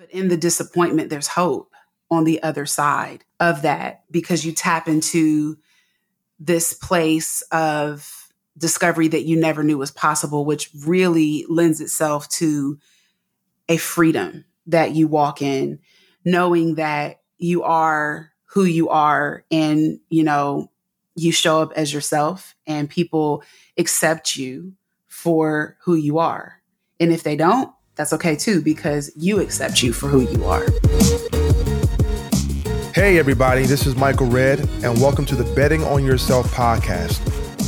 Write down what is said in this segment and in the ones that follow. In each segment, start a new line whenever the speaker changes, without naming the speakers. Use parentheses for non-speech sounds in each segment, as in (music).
But in the disappointment, there's hope on the other side of that because you tap into this place of discovery that you never knew was possible, which really lends itself to a freedom that you walk in, knowing that you are who you are and, you know, you show up as yourself and people accept you for who you are. And if they don't, that's okay too, because you accept you for who you are.
Hey, everybody, this is Michael Redd, and welcome to the Betting on Yourself podcast,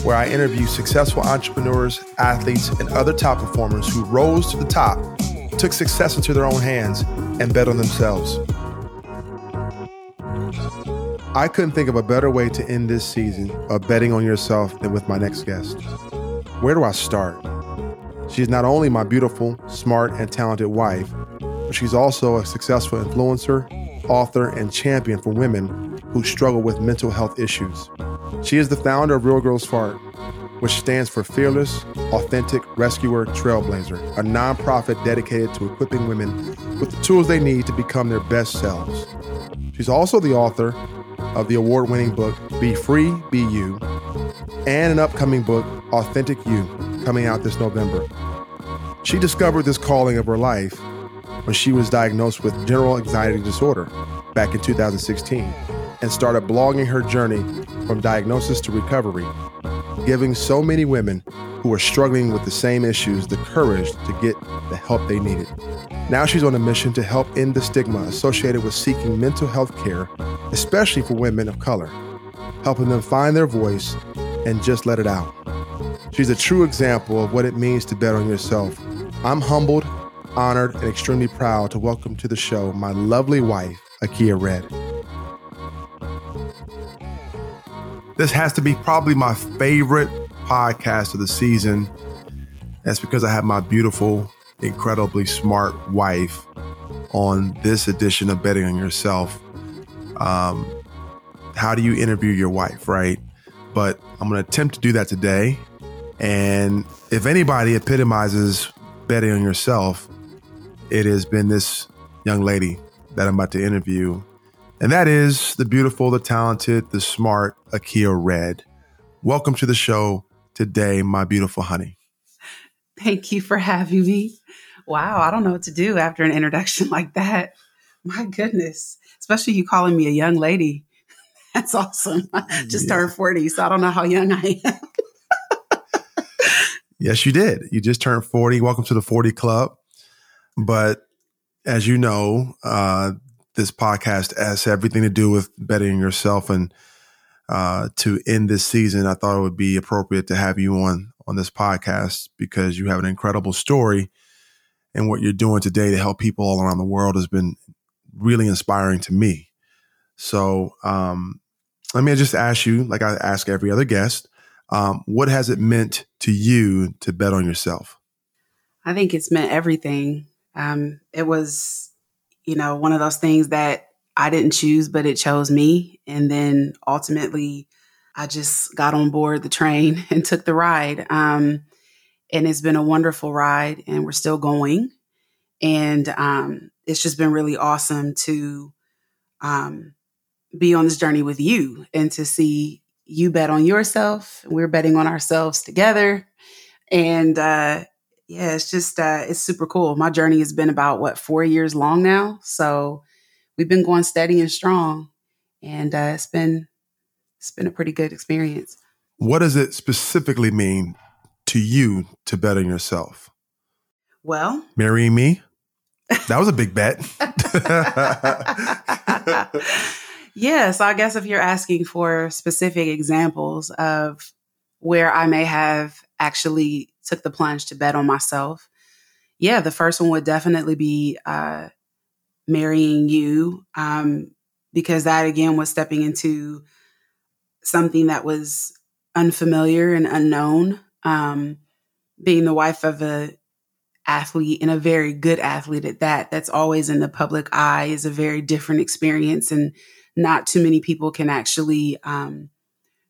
where I interview successful entrepreneurs, athletes, and other top performers who rose to the top, took success into their own hands, and bet on themselves. I couldn't think of a better way to end this season of betting on yourself than with my next guest. Where do I start? She's not only my beautiful, smart, and talented wife, but she's also a successful influencer, author, and champion for women who struggle with mental health issues. She is the founder of Real Girls Fart, which stands for Fearless, Authentic Rescuer Trailblazer, a nonprofit dedicated to equipping women with the tools they need to become their best selves. She's also the author of the award winning book Be Free, Be You, and an upcoming book, Authentic You, coming out this November. She discovered this calling of her life when she was diagnosed with general anxiety disorder back in 2016 and started blogging her journey from diagnosis to recovery, giving so many women who are struggling with the same issues the courage to get the help they needed. Now she's on a mission to help end the stigma associated with seeking mental health care, especially for women of color, helping them find their voice and just let it out. She's a true example of what it means to bet on yourself. I'm humbled, honored, and extremely proud to welcome to the show my lovely wife, Akia Redd. This has to be probably my favorite podcast of the season. That's because I have my beautiful, incredibly smart wife on this edition of Betting on Yourself. Um, how do you interview your wife, right? But I'm going to attempt to do that today. And if anybody epitomizes betting on yourself, it has been this young lady that I'm about to interview. And that is the beautiful, the talented, the smart Akia Redd. Welcome to the show today, my beautiful honey.
Thank you for having me. Wow, I don't know what to do after an introduction (laughs) like that. My goodness, especially you calling me a young lady. (laughs) That's awesome. I (laughs) just yeah. turned 40, so I don't know how young I am.
Yes, you did. You just turned 40. Welcome to the 40 Club. But as you know, uh, this podcast has everything to do with bettering yourself. And uh, to end this season, I thought it would be appropriate to have you on on this podcast because you have an incredible story, and what you're doing today to help people all around the world has been really inspiring to me. So, um, let me just ask you, like I ask every other guest, um, what has it meant to you to bet on yourself?
I think it's meant everything. Um, it was, you know, one of those things that I didn't choose, but it chose me. And then ultimately, I just got on board the train (laughs) and took the ride. Um, and it's been a wonderful ride, and we're still going. And um, it's just been really awesome to um, be on this journey with you and to see you bet on yourself. We're betting on ourselves together. And uh, yeah, it's just, uh, it's super cool. My journey has been about what, four years long now. So we've been going steady and strong. And uh, it's been, it's been a pretty good experience.
What does it specifically mean to you to bet on yourself?
Well,
marrying me? (laughs) That was a big bet. (laughs) (laughs)
Yeah. So I guess if you're asking for specific examples of where I may have actually took the plunge to bet on myself, yeah, the first one would definitely be uh, marrying you, um, because that again was stepping into something that was unfamiliar and unknown. Um, being the wife of a athlete and a very good athlete at that, that's always in the public eye is a very different experience and not too many people can actually um,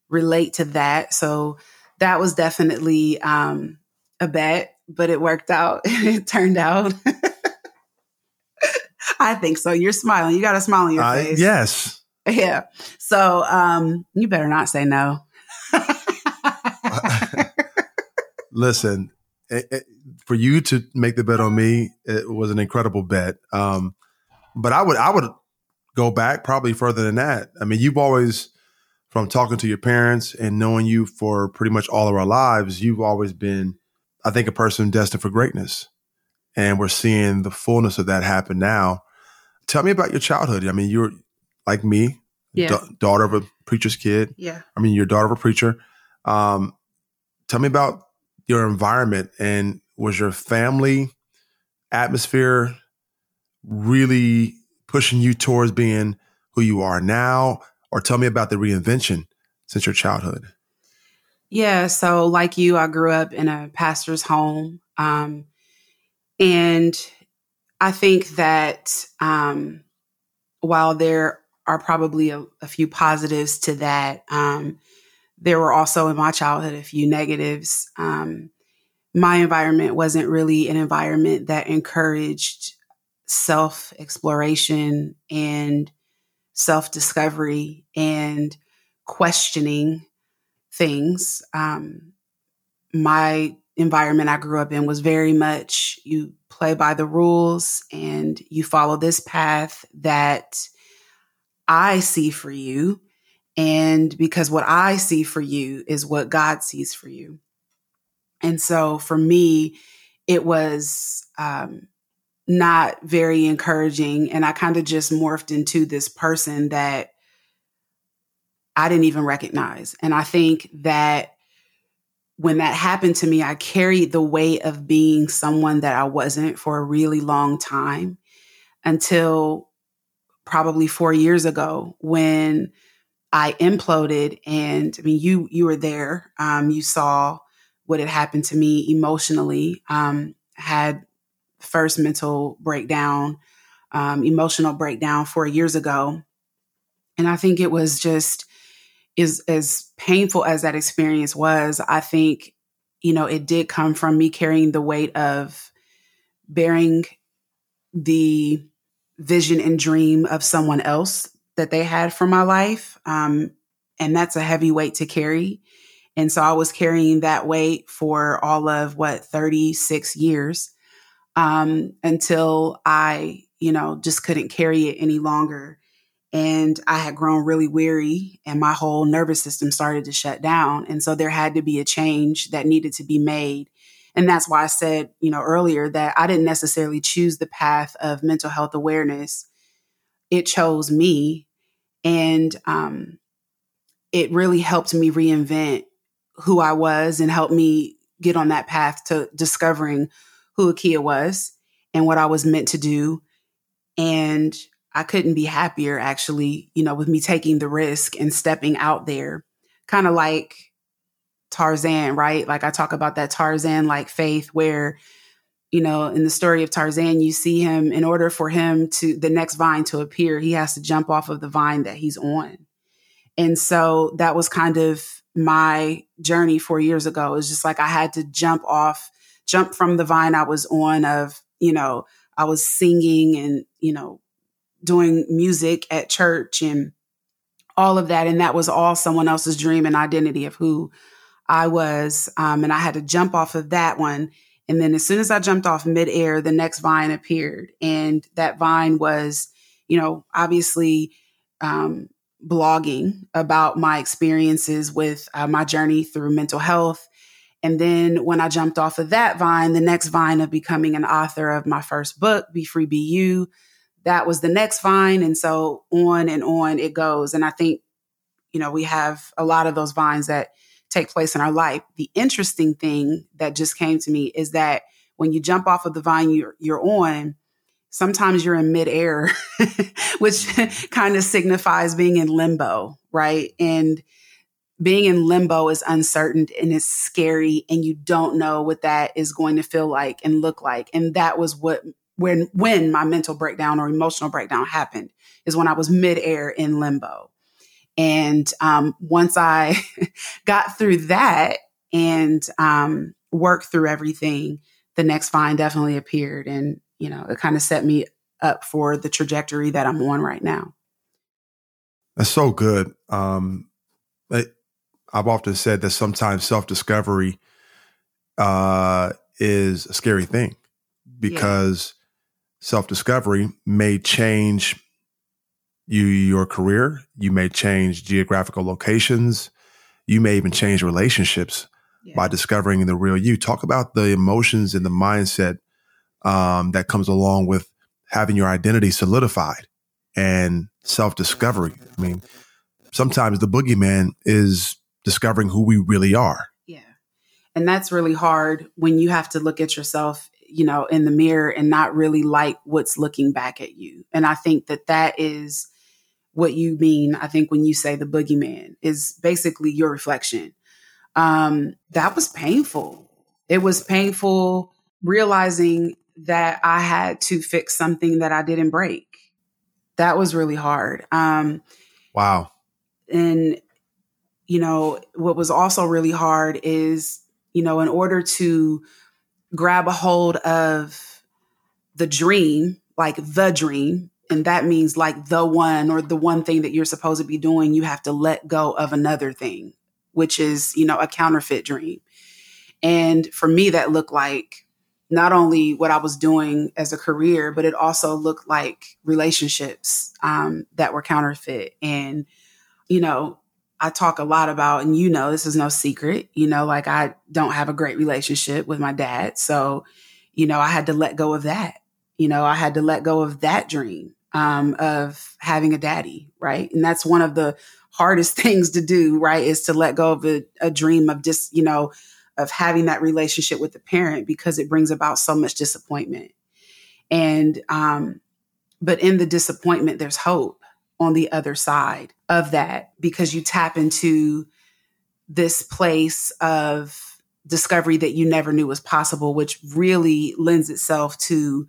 relate to that. So that was definitely um, a bet, but it worked out. (laughs) it turned out. (laughs) I think so. You're smiling. You got a smile on your
Uh,
face.
yes. (laughs)
Yeah. So um, you better not say no.
Listen, it, it- for you to make the bet on me, it was an incredible bet. Um, but I would I would go back probably further than that. I mean, you've always, from talking to your parents and knowing you for pretty much all of our lives, you've always been, I think, a person destined for greatness. And we're seeing the fullness of that happen now. Tell me about your childhood. I mean, you're like me,
Yeah.
da- daughter of a preacher's kid.
Yeah.
I mean, you're daughter of a preacher. Um, tell me about your environment and was your family atmosphere really pushing you towards being who you are now? Or tell me about the reinvention since your childhood.
Yeah. So, like you, I grew up in a pastor's home. Um, and I think that um, while there are probably a, a few positives to that, um, there were also in my childhood a few negatives. Um, my environment wasn't really an environment that encouraged self exploration and self discovery and questioning things. Um, my environment I grew up in was very much you play by the rules and you follow this path that I see for you. And because what I see for you is what God sees for you. And so for me, it was um, not very encouraging. And I kind of just morphed into this person that I didn't even recognize. And I think that when that happened to me, I carried the weight of being someone that I wasn't for a really long time until probably four years ago when I imploded. And I mean, you you were there. Um, you saw what had happened to me emotionally. Um, had first mental breakdown, um, emotional breakdown four years ago, and I think it was just is as painful as that experience was. I think you know it did come from me carrying the weight of bearing the vision and dream of someone else that they had for my life. Um, and that's a heavy weight to carry. And so I was carrying that weight for all of what, 36 years um, until I, you know, just couldn't carry it any longer. And I had grown really weary and my whole nervous system started to shut down. And so there had to be a change that needed to be made. And that's why I said, you know, earlier that I didn't necessarily choose the path of mental health awareness. It chose me. And um, it really helped me reinvent who I was and helped me get on that path to discovering who Akia was and what I was meant to do. And I couldn't be happier, actually, you know, with me taking the risk and stepping out there, kind of like Tarzan, right? Like I talk about that Tarzan like faith where, you know, in the story of Tarzan, you see him in order for him to the next vine to appear, he has to jump off of the vine that he's on. And so that was kind of my journey four years ago. It's just like I had to jump off, jump from the vine I was on of, you know, I was singing and, you know, doing music at church and all of that. And that was all someone else's dream and identity of who I was. Um, and I had to jump off of that one. And then as soon as I jumped off midair, the next vine appeared. And that vine was, you know, obviously um, blogging about my experiences with uh, my journey through mental health. And then when I jumped off of that vine, the next vine of becoming an author of my first book, Be Free, Be You, that was the next vine. And so on and on it goes. And I think, you know, we have a lot of those vines that take place in our life. The interesting thing that just came to me is that when you jump off of the vine you're, you're on, sometimes you're in midair, (laughs) which (laughs) kind of signifies being in limbo, right? And being in limbo is uncertain and it's scary, and you don't know what that is going to feel like and look like. And that was what when when my mental breakdown or emotional breakdown happened is when I was midair in limbo. And um, once I (laughs) got through that and um, worked through everything, the next vine definitely appeared, and you know it kind of set me up for the trajectory that I'm on right now.
That's so good. Um, I, I've often said that sometimes self discovery uh, is a scary thing because yeah. self discovery may change you your career. You may change geographical locations. You may even change relationships yeah. by discovering the real you. Talk about the emotions and the mindset um, that comes along with having your identity solidified and self discovery. I mean, sometimes the boogeyman is discovering who we really are.
Yeah. And that's really hard when you have to look at yourself, you know, in the mirror and not really like what's looking back at you. And I think that that is what you mean. I think when you say the boogeyman is basically your reflection. Um, that was painful. It was painful realizing that I had to fix something that I didn't break. That was really hard. Um,
wow.
And, you know, what was also really hard is, you know, in order to grab a hold of the dream, like the dream, and that means like the one or the one thing that you're supposed to be doing, you have to let go of another thing, which is, you know, a counterfeit dream. And for me, that looked like not only what I was doing as a career, but it also looked like relationships um, that were counterfeit. And, you know, I talk a lot about, and you know, this is no secret, you know, like I don't have a great relationship with my dad. So, you know, I had to let go of that. You know, I had to let go of that dream um, of having a daddy, right? And that's one of the hardest (laughs) things to do, right? Is to let go of a, a dream of just, you know, of having that relationship with the parent because it brings about so much disappointment. And, um, but in the disappointment, there's hope on the other side of that because you tap into this place of discovery that you never knew was possible, which really lends itself to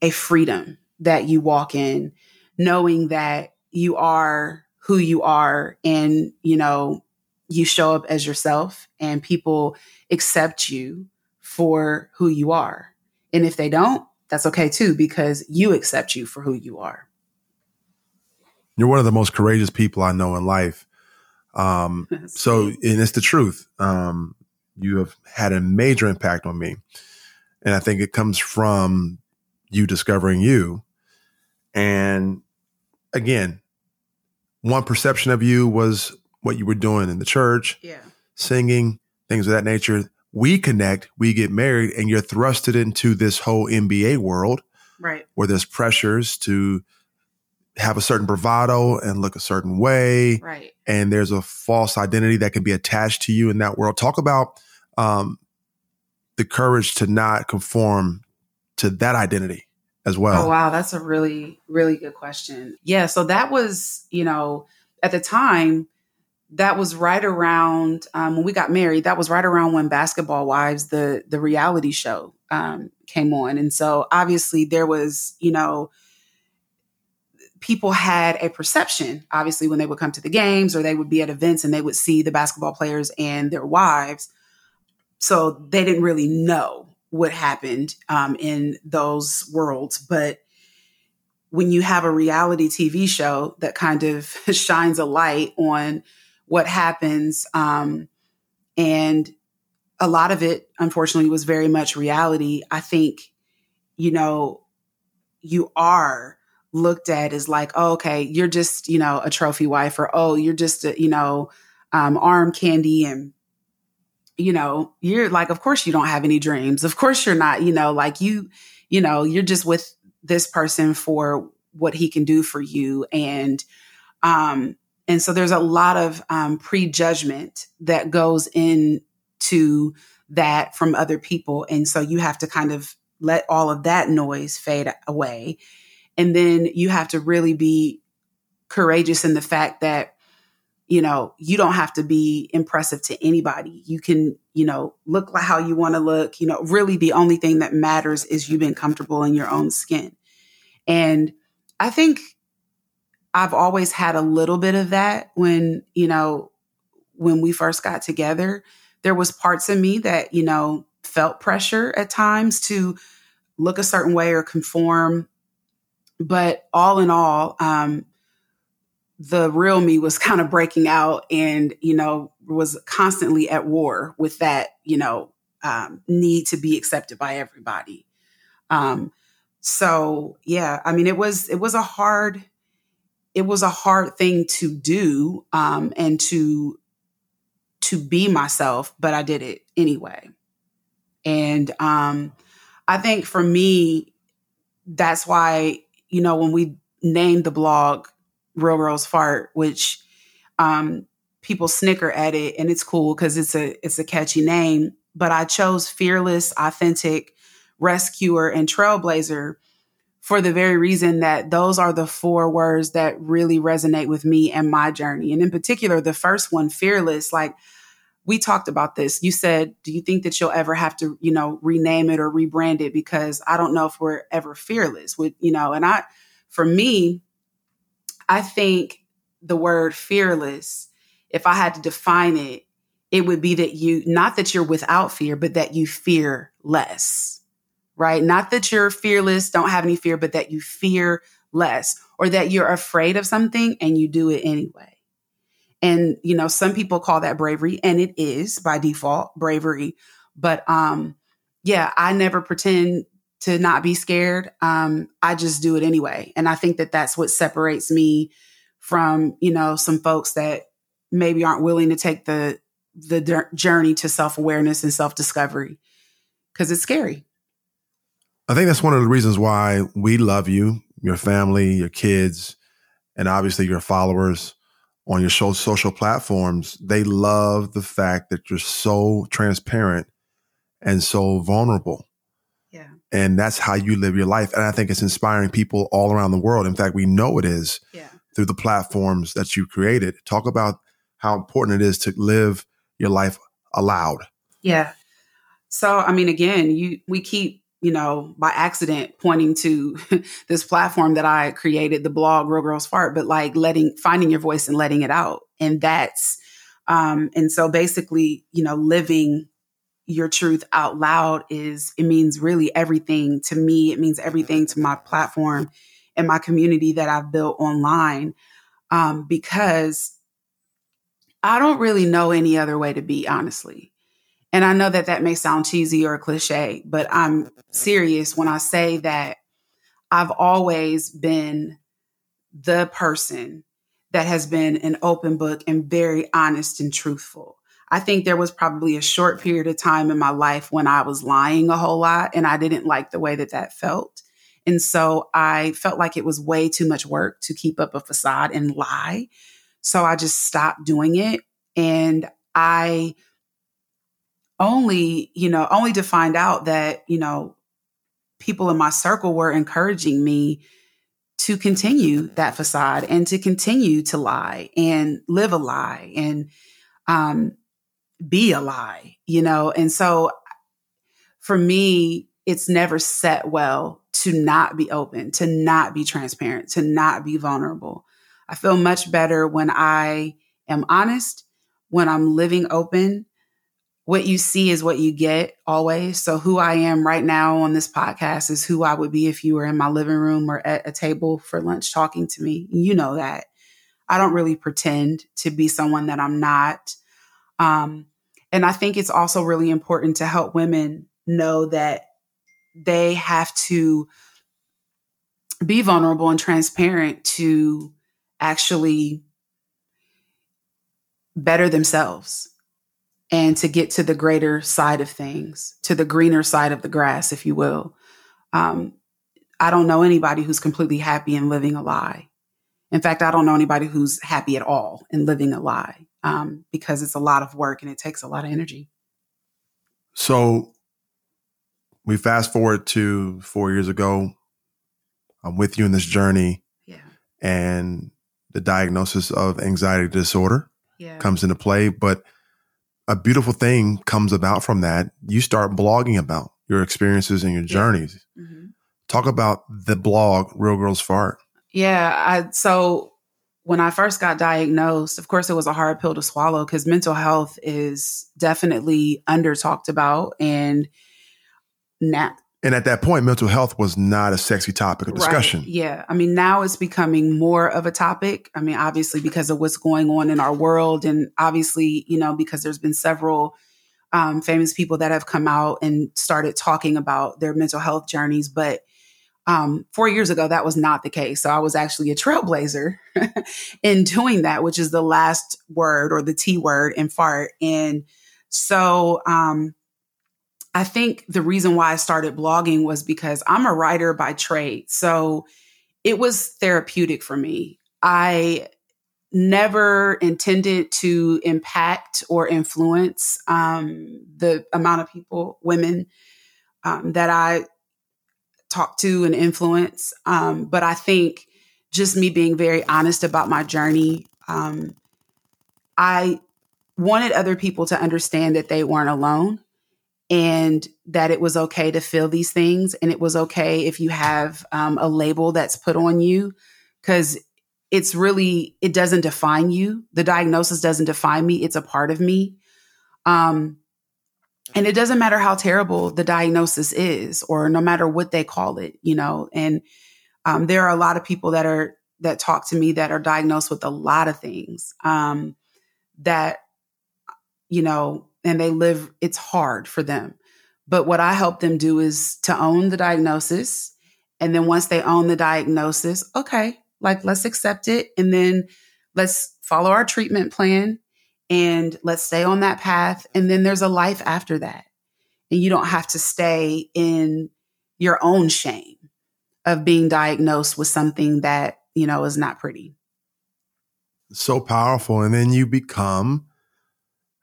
a freedom that you walk in, knowing that you are who you are and, you know, you show up as yourself and people accept you for who you are. And if they don't, that's okay too, because you accept you for who you are.
You're one of the most courageous people I know in life. Um, (laughs) so, and it's the truth. Um, you have had a major impact on me. And I think it comes from you discovering you. And again, one perception of you was what you were doing in the church,
yeah.
singing, things of that nature. We connect, we get married, and you're thrusted into this whole NBA world,
right?
Where there's pressures to have a certain bravado and look a certain way,
right?
And there's a false identity that can be attached to you in that world. Talk about um, the courage to not conform to that identity as well.
Oh wow, that's a really really good question. Yeah, so that was you know at the time that was right around um, when we got married. That was right around when Basketball Wives, the the reality show, um, came on, and so obviously there was, you know, people had a perception. Obviously, when they would come to the games or they would be at events and they would see the basketball players and their wives, so they didn't really know what happened um, in those worlds, but when you have a reality TV show that kind of (laughs) shines a light on what happens. Um, and a lot of it, unfortunately, was very much reality. I think, you know, you are looked at as like, oh, okay, you're just, you know, a trophy wife, or oh, you're just, a, you know, um, arm candy and you know, you're like, of course you don't have any dreams. Of course you're not, you know, like you, you know, you're just with this person for what he can do for you. And, um, and so there's a lot of um, prejudgment that goes into that from other people. And so you have to kind of let all of that noise fade away. And then you have to really be courageous in the fact that, you know, you don't have to be impressive to anybody. You can, you know, look like how you want to look. You know, really the only thing that matters is you being comfortable in your own skin. And I think I've always had a little bit of that when, you know, when we first got together, there was parts of me that, you know, felt pressure at times to look a certain way or conform but all in all, um, the real me was (laughs) kind of breaking out and, you know, was constantly at war with that, you know, um, need to be accepted by everybody. Um, so yeah, I mean, it was, it was a hard, it was a hard thing to do, um, and to, to be myself, but I did it anyway. And, um, I think for me, that's why, you know, when we named the blog Real Girls Fart, which um, people snicker at it, and it's cool because it's a it's a catchy name. But I chose fearless, authentic, rescuer, and trailblazer for the very reason that those are the four words that really resonate with me and my journey. And in particular, the first one, fearless, like we talked about this. You said, do you think that you'll ever have to, you know, rename it or rebrand it? Because I don't know if we're ever fearless with, you know, and I, for me, I think the word fearless, if I had to define it, it would be that you, not that you're without fear, but that you fear less, right? Not that you're fearless, don't have any fear, but that you fear less or that you're afraid of something and you do it anyway and, you know, some people call that bravery and it is by default bravery. But, um, yeah, I never pretend to not be scared. Um, I just do it anyway. And I think that that's what separates me from, you know, some folks that maybe aren't willing to take the, the journey to self-awareness and self-discovery because it's scary.
I think that's one of the reasons why we love you, your family, your kids, and obviously your followers on your social platforms, they love the fact that you're so transparent and so vulnerable.
Yeah.
And that's how you live your life. And I think it's inspiring people all around the world. In fact, we know it is
yeah.
through the platforms that you created. Talk about how important it is to live your life aloud.
Yeah. So, I mean, again, you we keep you know, by accident pointing to (laughs) this platform that I created, the blog Real Girls Fart, but like letting, finding your voice and letting it out. And that's, um, and so basically, you know, living your truth out loud is, it means really everything to me. It means everything to my platform and my community that I've built online. Um, because I don't really know any other way to be, honestly. And I know that that may sound cheesy or cliche, but I'm serious when I say that I've always been the person that has been an open book and very honest and truthful. I think there was probably a short period of time in my life when I was lying a whole lot and I didn't like the way that that felt. And so I felt like it was way too much work to keep up a facade and lie. So I just stopped doing it. And I only, you know, only to find out that, you know, people in my circle were encouraging me to continue that facade and to continue to lie and live a lie and um, be a lie, you know? And so for me, it's never set well to not be open, to not be transparent, to not be vulnerable. I feel much better when I am honest, when I'm living open, what you see is what you get always. So who I am right now on this podcast is who I would be if you were in my living room or at a table for lunch talking to me. You know that. I don't really pretend to be someone that I'm not. Um, and I think it's also really important to help women know that they have to be vulnerable and transparent to actually better themselves and to get to the greater side of things, to the greener side of the grass, if you will. Um, I don't know anybody who's completely happy in living a lie. In fact, I don't know anybody who's happy at all in living a lie um, because it's a lot of work and it takes a lot of energy.
So we fast forward to four years ago. I'm with you in this journey.
Yeah.
And the diagnosis of anxiety disorder
yeah.
comes into play. But a beautiful thing comes about from that. You start blogging about your experiences and your journeys. Mm-hmm. Talk about the blog, Real Girls Fart.
Yeah. I, so when I first got diagnosed, of course, it was a hard pill to swallow because mental health is definitely under talked about and now
And at that point, mental health was not a sexy topic of discussion.
Right. Yeah. I mean, now it's becoming more of a topic. I mean, obviously, because of what's going on in our world. And obviously, you know, because there's been several um, famous people that have come out and started talking about their mental health journeys. But um, four years ago, that was not the case. So I was actually a trailblazer (laughs) in doing that, which is the last word or the T word in fart. And so, um, I think the reason why I started blogging was because I'm a writer by trade. So it was therapeutic for me. I never intended to impact or influence um, the amount of people, women, um, that I talk to and influence. Um, but I think just me being very honest about my journey, um, I wanted other people to understand that they weren't alone and that it was okay to feel these things and it was okay if you have um, a label that's put on you because it's really it doesn't define you. The diagnosis doesn't define me. It's a part of me. Um, and it doesn't matter how terrible the diagnosis is or no matter what they call it you know? And um, there are a lot of people that are that talk to me that are diagnosed with a lot of things um, that you know and they live, it's hard for them. But what I help them do is to own the diagnosis. And then once they own the diagnosis, okay, like let's accept it. And then let's follow our treatment plan and let's stay on that path. And then there's a life after that. And you don't have to stay in your own shame of being diagnosed with something that, you know, is not pretty.
So powerful. And then you become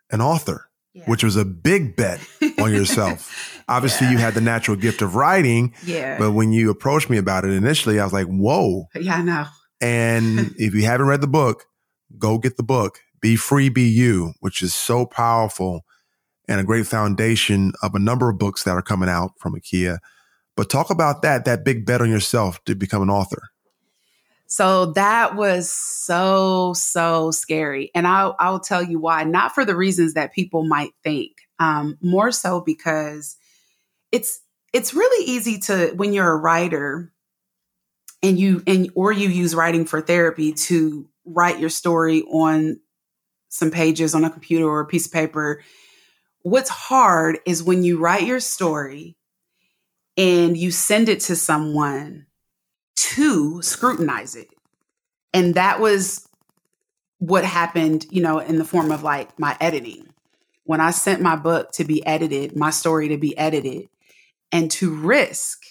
an author yeah. which was a big bet on yourself. (laughs) Obviously, yeah. you had the natural gift of writing.
Yeah.
But when you approached me about it initially, I was like, whoa.
Yeah, I know.
and (laughs) if you haven't read the book, go get the book. Be Free, Be You, which is so powerful and a great foundation of a number of books that are coming out from Akia. But talk about that, that big bet on yourself to become an author.
So that was so, so scary. And I'll, I'll tell you why, not for the reasons that people might think, um, more so because it's, it's really easy to, when you're a writer and you, and, or you use writing for therapy to write your story on some pages on a computer or a piece of paper. What's hard is when you write your story and you send it to someone to scrutinize it. And that was what happened, you know, in the form of like my editing. When I sent my book to be edited, my story to be edited, and to risk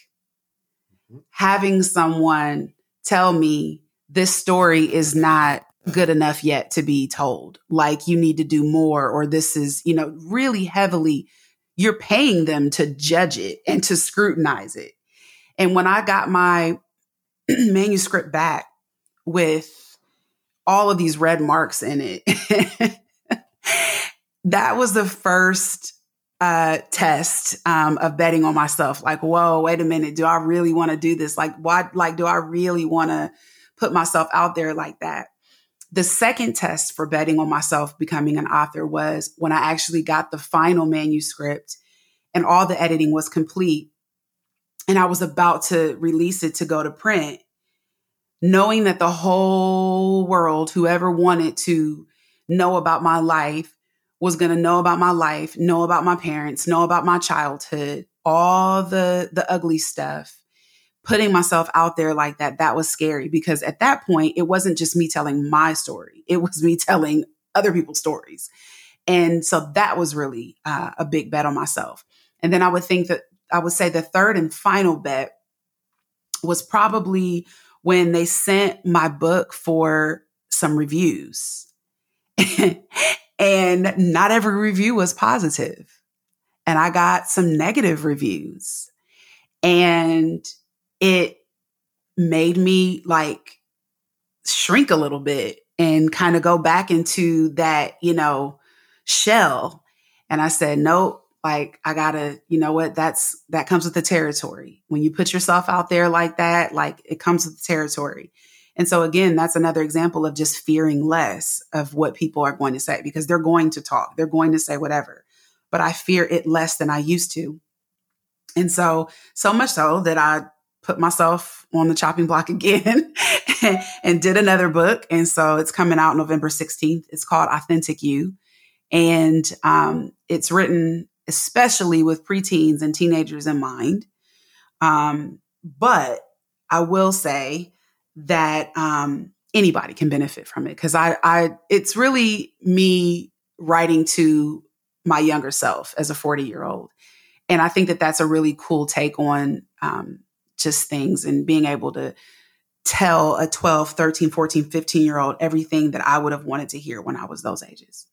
mm-hmm. having someone tell me this story is not good enough yet to be told. Like you need to do more, or this is, you know, really heavily, you're paying them to judge it and to scrutinize it. And when I got my (clears throat) manuscript back with all of these red marks in it. (laughs) that was the first uh, test um, of betting on myself. Like, whoa, wait a minute, do I really want to do this? Like, why? Like, do I really want to put myself out there like that? The second test for betting on myself becoming an author was when I actually got the final manuscript and all the editing was complete and I was about to release it to go to print, knowing that the whole world, whoever wanted to know about my life, was going to know about my life, know about my parents, know about my childhood, all the the ugly stuff. Putting myself out there like that, that was scary because at that point, it wasn't just me telling my story; it was me (laughs) telling other people's stories, and so that was really uh, a big bet on myself. And then I would think that I would say the third and final bet was probably when they sent my book for some reviews. (laughs) and not every review was positive. And I got some negative reviews. And it made me like shrink a little bit and kind of go back into that, you know, shell. And I said, nope, like I gotta, you know what, that's that comes with the territory. When you put yourself out there like that, like it comes with the territory. And so again, that's another example of just fearing less of what people are going to say because they're going to talk, they're going to say whatever. But I fear it less than I used to. And so, so much so that I put myself on the chopping block (laughs) again (laughs) and did another book. And so it's coming out November 16th. It's called Authentic You. And um, it's written especially with preteens and teenagers in mind. Um, but I will say that um, anybody can benefit from it because I, I, it's really me writing to my younger self as a 40 year old. And I think that that's a really cool take on um, just things and being able to tell a 12, 13, 14, 15 year old everything that I would have wanted to hear when I was those ages.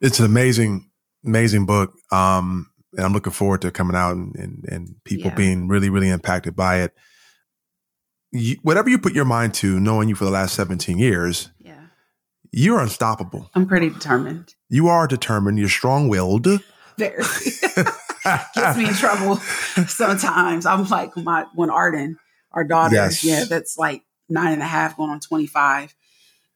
It's amazing, amazing book. Um, and I'm looking forward to coming out and, and, and people yeah. being really, really impacted by it. You, whatever you put your mind to, knowing you for the last 17 years,
yeah.
you're unstoppable.
I'm pretty determined.
You are determined. You're strong willed.
Very. (laughs) Gets me in trouble sometimes. I'm like my when Arden, our daughter, yes. yeah, that's like nine and a half going on 25.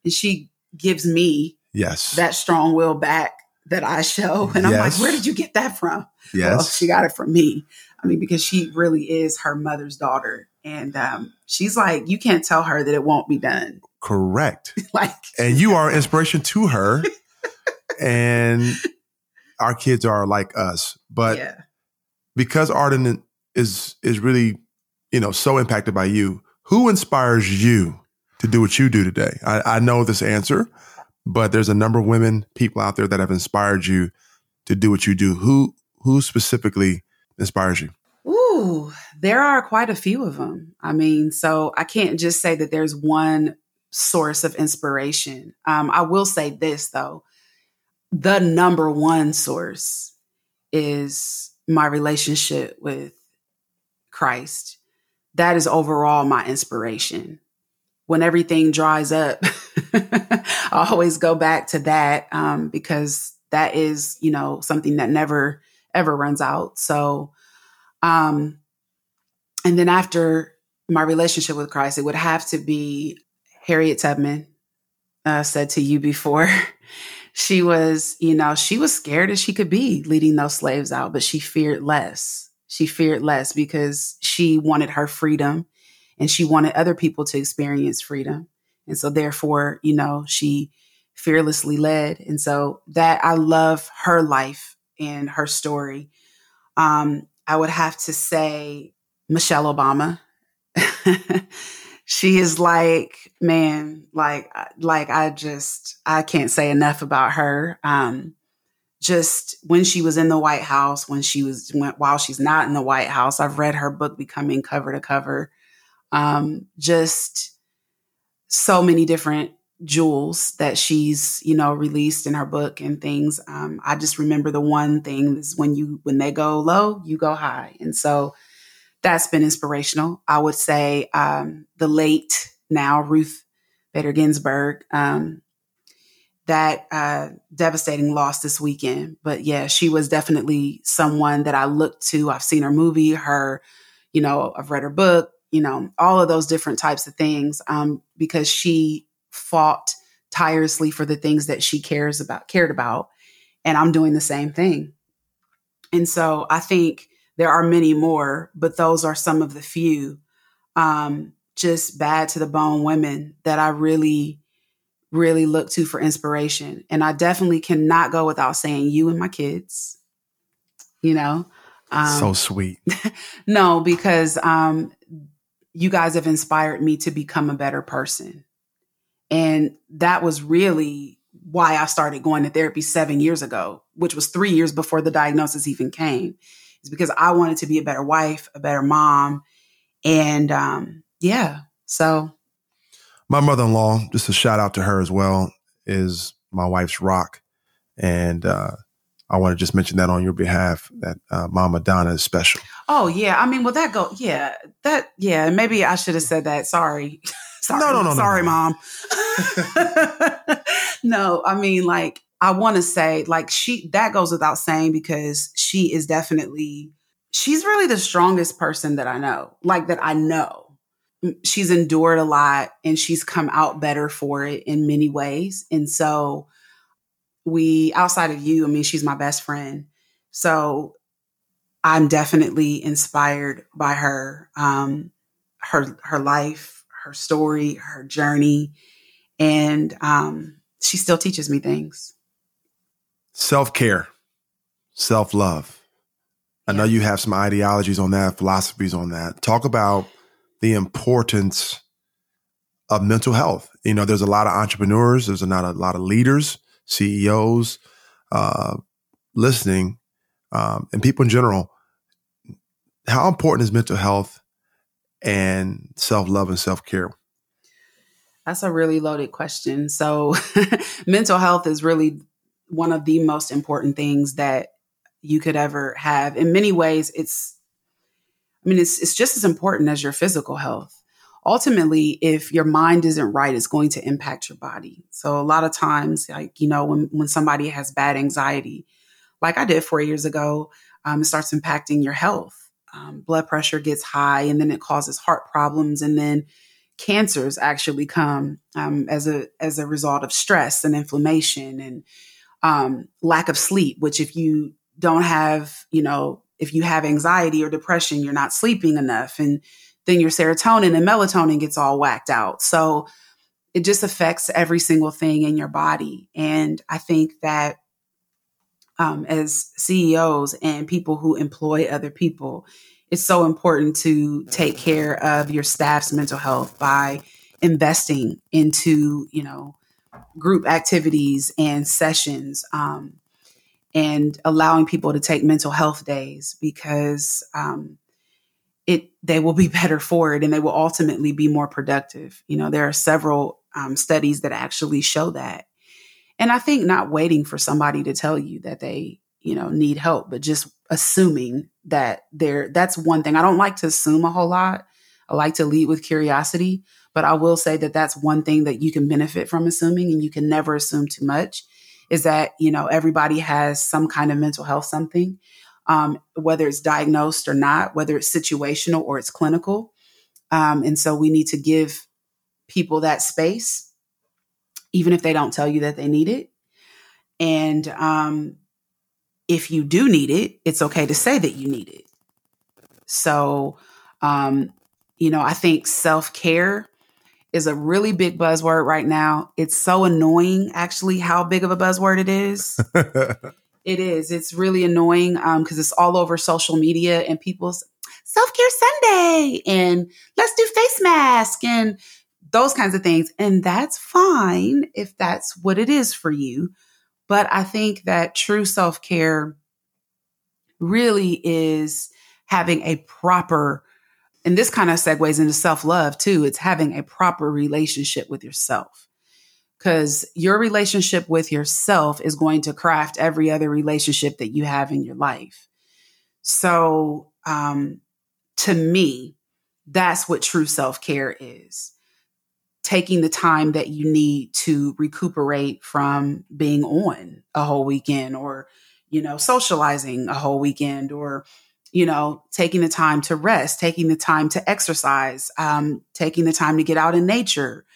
And she gives me
yes
that strong will back that I show. (laughs) And I'm like, where did you get that from?
Yes. Well,
she got it from me. I mean, because she really is her mother's daughter. And um, she's like, you can't tell her that it won't be done.
Correct. (laughs)
like,
and you are inspiration to her. and our kids are like us. But
yeah.
because Arden is is really, you know, so impacted by you, who inspires you to do what you do today? I, I know this answer, but there's a number of women, people out there that have inspired you to do what you do. Who who specifically inspires you?
Ooh, there are quite a few of them. I mean, so I can't just say that there's one source of inspiration. Um, I will say this though the number one source is my relationship with Christ. That is overall my inspiration. When everything dries up, (laughs) (laughs) I always go back to that um, because that is, you know, something that never ever runs out. So, um, and then after my relationship with Christ, it would have to be Harriet Tubman uh, said to you before. (laughs) she was, you know, she was scared as she could be leading those slaves out, but she feared less. She feared less because she wanted her freedom and she wanted other people to experience freedom. And so, therefore, you know, she fearlessly led. And so, that I love her life and her story. Um, I would have to say Michelle Obama. (laughs) she is like man like like i just i can't say enough about her um just when she was in the white house when she was when, while she's not in the white house i've read her book becoming cover to cover um just so many different jewels that she's you know released in her book and things um i just remember the one thing is when you when they go low you go high and so that's been inspirational. I would say um, the late now Ruth Bader Ginsburg, um, that uh, devastating loss this weekend. But yeah, she was definitely someone that I looked to. I've seen her movie, her, you know, I've read her book, you know, all of those different types of things um, because she fought tirelessly for the things that she cares about, cared about. And I'm doing the same thing. And so I think there are many more, but those are some of the few. Um, just bad to the bone women that I really, really look to for inspiration. And I definitely cannot go without saying you and my kids, you know.
Um, so sweet. (laughs)
no, because um, you guys have inspired me to become a better person. And that was really why I started going to therapy seven years ago, which was three years before the diagnosis even came is because I wanted to be a better wife, a better mom. And um, yeah, so.
My mother in law, just a shout out to her as well, is my wife's rock. And uh, I want to just mention that on your behalf that uh, Mama Donna is special.
Oh, yeah. I mean, well, that go, yeah, that, yeah, maybe I should have said that. Sorry. (laughs) sorry.
No, no, no.
Sorry,
no,
mom. (laughs) (laughs) no, I mean, like, I want to say like she that goes without saying because she is definitely she's really the strongest person that I know. Like that I know. She's endured a lot and she's come out better for it in many ways. And so we outside of you, I mean she's my best friend. So I'm definitely inspired by her, um, her her life, her story, her journey, and um, she still teaches me things.
Self care, self love. I know you have some ideologies on that, philosophies on that. Talk about the importance of mental health. You know, there's a lot of entrepreneurs, there's not a lot of leaders, CEOs uh, listening, um, and people in general. How important is mental health and self love and self care?
That's a really loaded question. So, (laughs) mental health is really one of the most important things that you could ever have. In many ways, it's, I mean, it's, it's just as important as your physical health. Ultimately, if your mind isn't right, it's going to impact your body. So a lot of times, like, you know, when, when somebody has bad anxiety, like I did four years ago, um, it starts impacting your health. Um, blood pressure gets high and then it causes heart problems and then cancers actually come um, as a as a result of stress and inflammation and um, lack of sleep which if you don't have, you know, if you have anxiety or depression, you're not sleeping enough. And then your serotonin and melatonin gets all whacked out. So it just affects every single thing in your body. And I think that um, as CEOs and people who employ other people, it's so important to take care of your staff's mental health by investing into, you know, group activities and sessions. Um, and allowing people to take mental health days because um, it they will be (laughs) better for it and they will ultimately be more productive. You know, there are several um, studies that actually show that, and I think not waiting for somebody to tell you that they you know need help, but just assuming that they're that's one thing. I don't like to assume a whole lot. I like to lead with curiosity, but I will say that that's one thing that you can benefit from assuming, and you can never assume too much is that, you know, everybody has some kind of mental health something, um, whether it's diagnosed or not, whether it's situational or it's clinical. Um, and so we need to give people that space, even if they don't tell you that they need it. And um, if you do need it, it's okay to say that you need it. So, um, you know, I think self care is a really big buzzword right now. It's so annoying, actually, how big of a buzzword it is. (laughs) it is. It's really annoying because um, it's all over social media and people's self care Sunday and let's do face mask and those kinds of things. And that's fine if that's what it is for you. But I think that true self care really is having a proper and this kind of segues into self love too. It's having a proper relationship with yourself because your relationship with yourself is going to craft every other relationship that you have in your life. So, um, to me, that's what true self care is taking the time that you need to recuperate from being on a whole weekend or, you know, socializing a whole weekend or, you know, taking the time to rest, taking the time to exercise, um, taking the time to get out in nature,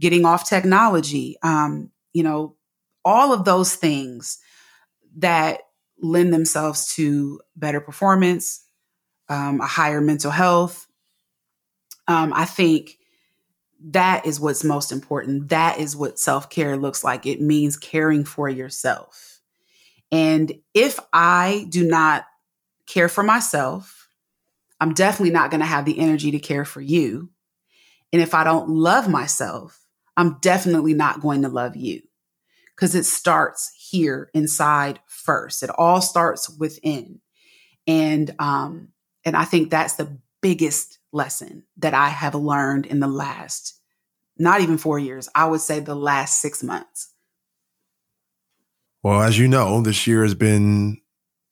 getting off technology, um, you know, all of those things that lend themselves to better performance, um, a higher mental health. Um, I think that is what's most important. That is what self care looks like. It means caring for yourself. And if I do not care for myself. I'm definitely not going to have the energy to care for you. And if I don't love myself, I'm definitely not going to love you because it starts here inside first. It all starts within. And, um, and I think that's the biggest lesson that I have learned in the last, not even four years, I would say the last six months.
Well, as you know, this year has been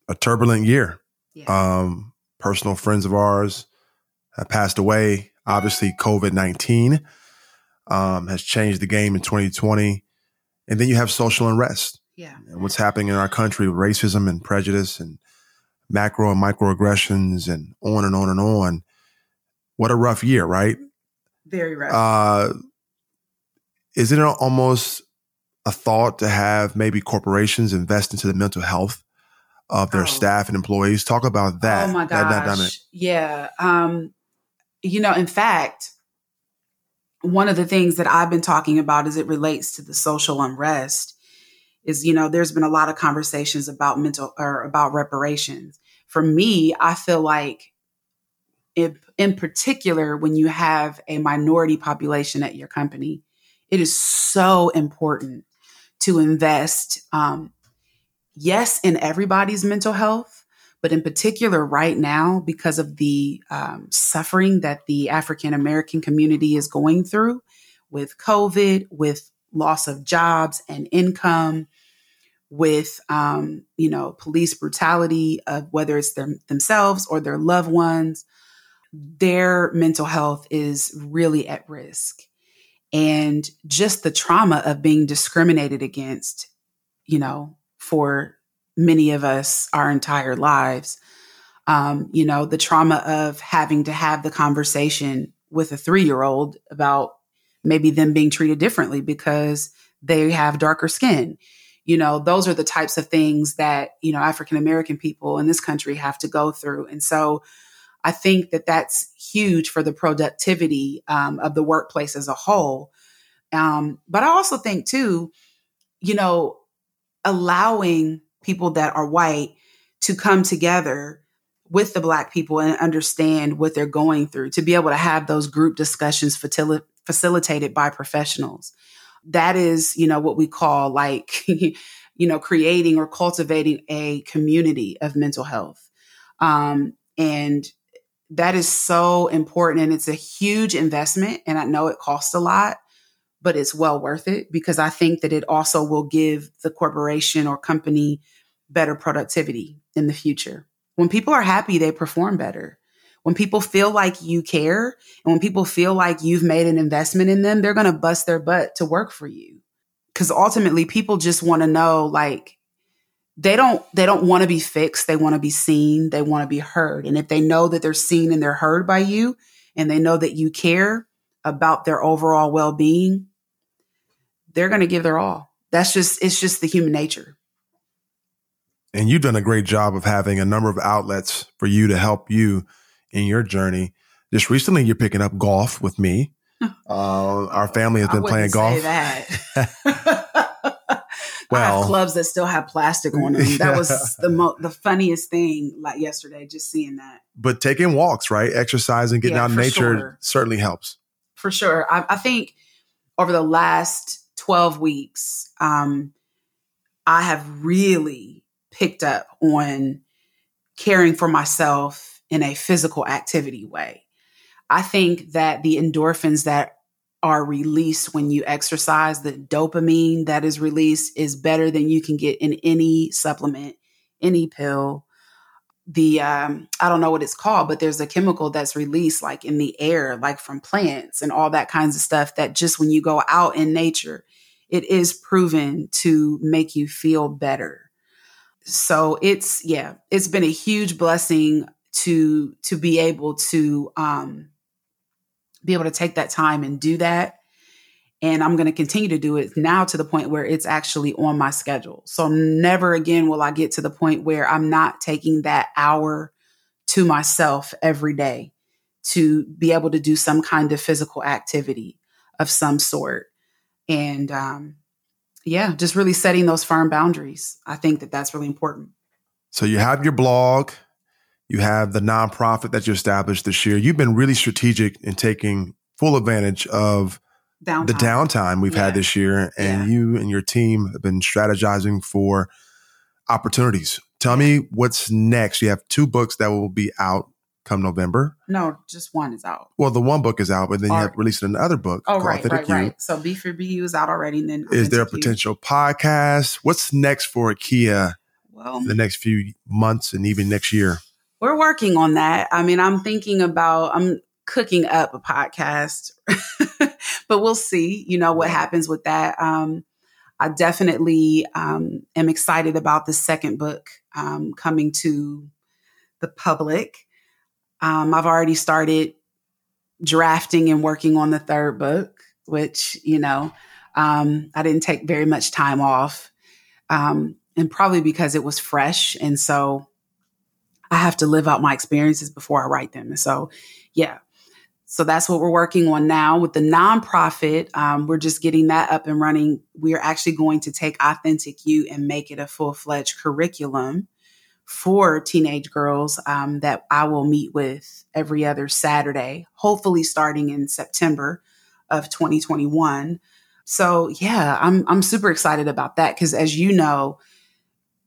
a turbulent year. Yeah. Um, personal friends of ours have passed away. Obviously, COVID 19 um, has changed the game in 2020. And then you have social unrest.
Yeah.
And what's happening in our country with racism and prejudice and macro and microaggressions and on and on and on. What a rough year, right?
Very rough. Uh,
isn't it almost a thought to have maybe corporations invest into the mental health of their oh. staff and employees. Talk about that.
Oh my gosh. Yeah. Um, you know, in fact, one of the things that I've been talking about as it relates to the social unrest is, you know, there's been a lot of conversations about mental or about reparations. For me, I feel like in, in particular, when you have a minority population at your company, it is so important to invest, um, yes, in everybody's mental health, but in particular right now, because of the um, suffering that the African American community is going through with COVID, with loss of jobs and income, with um, you know police brutality of whether it's them, themselves or their loved ones, their mental health is really at risk, and just the trauma of being discriminated against, you know, for many of us our entire lives. Um, you know, the trauma of having to have the conversation with a three year old about maybe them being treated differently because they have darker skin. You know, those are the types of things that, you know, African American people in this country have to go through. And so I think that that's huge for the productivity um, of the workplace as a whole. Um, but I also think, too, you know, allowing people that are white to come together with the black people and understand what they're going through to be able to have those group discussions facil- facilitated by professionals that is you know what we call like (laughs) you know creating or cultivating a community of mental health um, and that is so important and it's a huge investment and i know it costs a lot but it's well worth it because I think that it also will give the corporation or company better productivity in the future. When people are happy, they perform better. When people feel like you care and when people feel like you've made an investment in them, they're going to bust their butt to work for you. Cause ultimately people just want to know like, they don't they don't want to be fixed they want to be seen they want to be heard and if they know that they're seen and they're heard by you and they know that you care about their overall well-being they're going to give their all. That's just, it's just the human nature.
And you've done a great job of having a number of outlets for you to help you in your journey. Just recently, you're picking up golf with me. uh, our family has been playing golf. (laughs) (laughs)
well, clubs that still have plastic on them. Yeah. That was (laughs) the mo- the funniest thing. Like yesterday, just seeing that.
But taking walks, right, exercising, getting yeah, out in nature sure. certainly helps.
For sure, I, I think over the last 12 weeks, um, I have really picked up on caring for myself in a physical activity way. I think that the endorphins that are released when you exercise, the dopamine that is released is better than you can get in any supplement, any pill, the um, I don't know what it's called, but there's a chemical that's released like in the air, like from plants and all that kinds of stuff that just when you go out in nature, it is proven to make you feel better. So it's yeah, it's been a huge blessing to to be able to um be able to take that time and do that and I'm going to continue to do it now to the point where it's actually on my schedule. So never again will I get to the point where I'm not taking that hour to myself every day to be able to do some kind of physical activity of some sort. And um, yeah, just really setting those firm boundaries. I think that that's really important.
So you have your blog, you have the nonprofit that you established this year. You've been really strategic in taking full advantage of downtime. the downtime we've yeah. had this year, and yeah. you and your team have been strategizing for opportunities. Tell me what's next. You have two books that will be out come November.
No, just one is out.
Well, the one book is out, but then you have released another book.
Oh, right, right, right. So B for B is out already. And then
is there a potential podcast? What's next for Akia? Well, the next few months and even next year.
We're working on that. I mean, I'm thinking about. I'm cooking up a podcast, (laughs) but we'll see, you know, what happens with that. Um, I definitely um, am excited about the second book um, coming to the public. Um, I've already started drafting and working on the third book, which, you know, um, I didn't take very much time off. Um, and probably because it was fresh. And so I have to live out my experiences before I write them. And so, yeah. So that's what we're working on now with the nonprofit. Um, we're just getting that up and running. We are actually going to take Authentic You and make it a full fledged curriculum for teenage girls um, that I will meet with every other Saturday, hopefully starting in September of 2021. So yeah, I'm I'm super excited about that because as you know,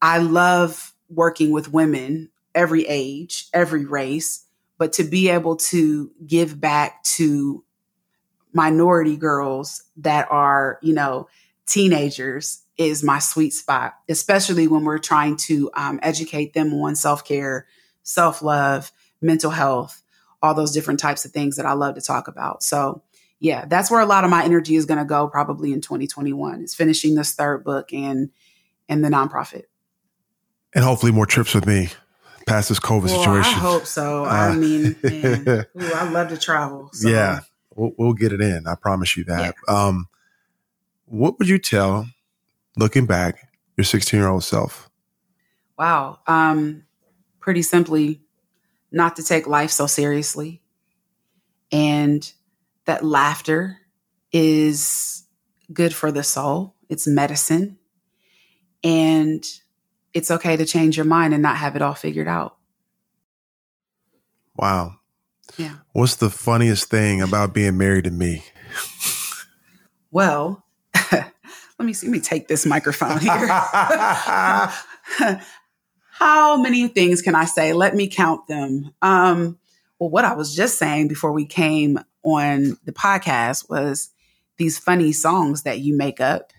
I love working with women every age, every race, but to be able to give back to minority girls that are, you know, teenagers is my sweet spot, especially when we're trying to um, educate them on self care, self love, mental health, all those different types of things that I love to talk about. So, yeah, that's where a lot of my energy is going to go probably in 2021 is finishing this third book and and the nonprofit.
And hopefully more trips with me past this COVID well, situation. I
hope so. Uh, I mean, (laughs) man, ooh, I love to travel.
So. Yeah, we'll, we'll, get it in. I promise you that. Yeah. Um, what would you tell looking back, your 16 year old self?
Wow. Um, pretty simply, not to take life so seriously. And that laughter is good for the soul, it's medicine. And it's okay to change your mind and not have it all figured out.
Wow.
Yeah.
What's the funniest thing about being married to me?
well, (laughs) let me see, let me take this microphone here. (laughs) How many things can I say? Let me count them. Um, well, what I was just saying before we came on the podcast was these funny songs that you make up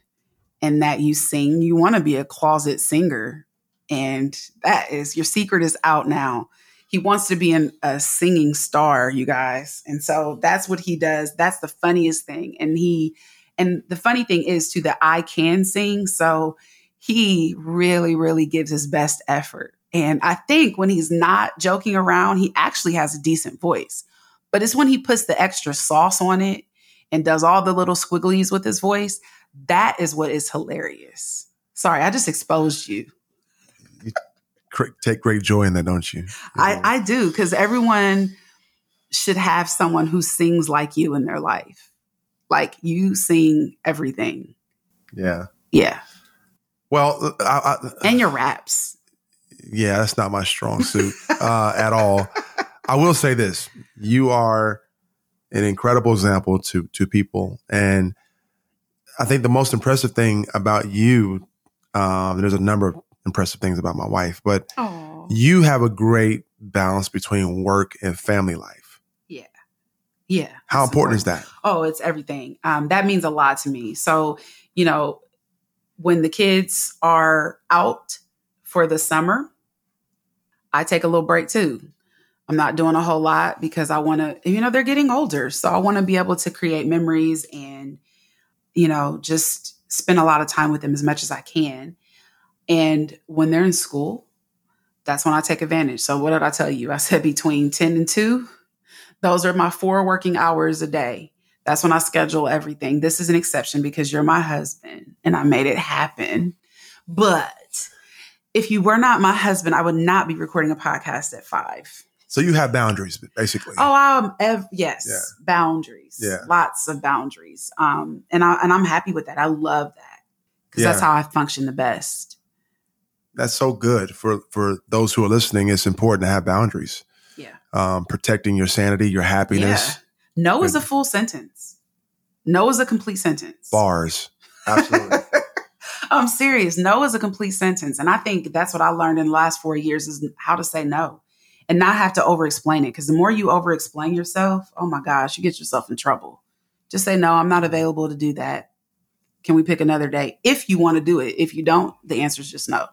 and that you sing. You want to be a closet singer. And that is your secret is out now. He wants to be an, a singing star, you guys. And so that's what he does. That's the funniest thing. And he and the funny thing is, too, that I can sing. So he really, really gives his best effort. And I think when he's not joking around, he actually has a decent voice. But it's when he puts the extra sauce on it and does all the little squigglies with his voice that is what is hilarious. Sorry, I just exposed you.
You take great joy in that, don't you? you
I, I do, because everyone should have someone who sings like you in their life. Like you sing everything.
Yeah.
Yeah.
Well, I,
I, and your raps.
Yeah, that's not my strong suit (laughs) uh, at all. I will say this: you are an incredible example to to people, and I think the most impressive thing about you, um, there's a number of impressive things about my wife, but Aww. you have a great balance between work and family life.
Yeah. Yeah.
How important is that?
Oh, it's everything. Um, that means a lot to me. So, you know, when the kids are out for the summer, I take a little break too. I'm not doing a whole lot because I want to, you know, they're getting older. So I want to be able to create memories and, you know, just spend a lot of time with them as much as I can. And when they're in school, that's when I take advantage. So what did I tell you? I said between 10 and 2 those are my four working hours a day. That's when I schedule everything. This is an exception because you're my husband and I made it happen. But if you were not my husband, I would not be recording a podcast at five.
So you have boundaries, basically.
Oh, um, ev- yes, yeah. boundaries.
Yeah,
lots of boundaries. Um, and I and I'm happy with that. I love that because yeah. that's how I function the best.
That's so good for for those who are listening. It's important to have boundaries Yeah. um, protecting your sanity, your happiness. Yeah.
No is a full sentence. No is a complete sentence.
Bars. Absolutely. (laughs)
I'm serious. No is a complete sentence. And I think that's what I learned in the last four years is how to say no and not have to over explain it. Because the more you over explain yourself, oh my gosh, you get yourself in trouble. Just say, no, I'm not available to do that. Can we pick another day? If you want to do it. If you don't, the answer is just no.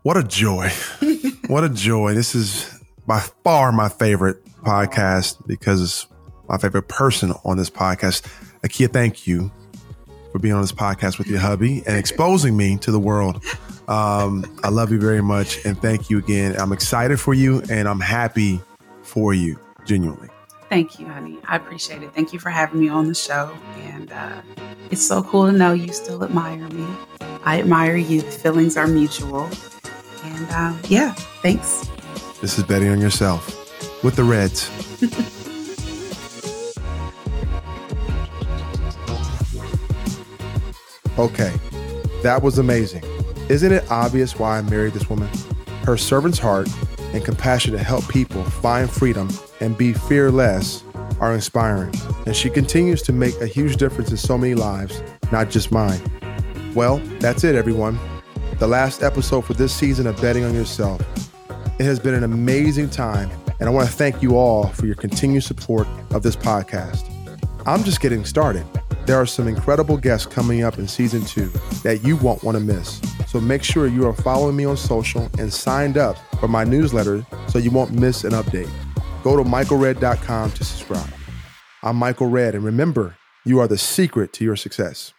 What a joy. (laughs) what a joy. This is by far my favorite podcast because it's my favorite person on this podcast. Akia, thank you for being on this podcast with your hubby and exposing me to the world. Um, I love you very much and thank you again. I'm excited for you and I'm happy for you, genuinely.
Thank you, honey. I appreciate it. Thank you for having me on the show. And uh, it's so cool to know you still admire me. I admire you. The feelings are mutual. And um, yeah, thanks.
This is Betting on yourself with the Redds. (laughs) okay, that was amazing. Isn't it obvious why I married this woman? Her servant's heart and compassion to help people find freedom and be fearless are inspiring, and she continues to make a huge difference in so many lives, not just mine. Well, that's it, everyone. The last episode for this season of Betting on Yourself. It has been an amazing time, and I want to thank you all for your continued support of this podcast. I'm just getting started. There are some incredible guests coming up in season two that you won't want to miss. So make sure you are following me on social and signed up for my newsletter so you won't miss an update. Go to michaelredd.com to subscribe. I'm Michael Redd, and remember, you are the secret to your success.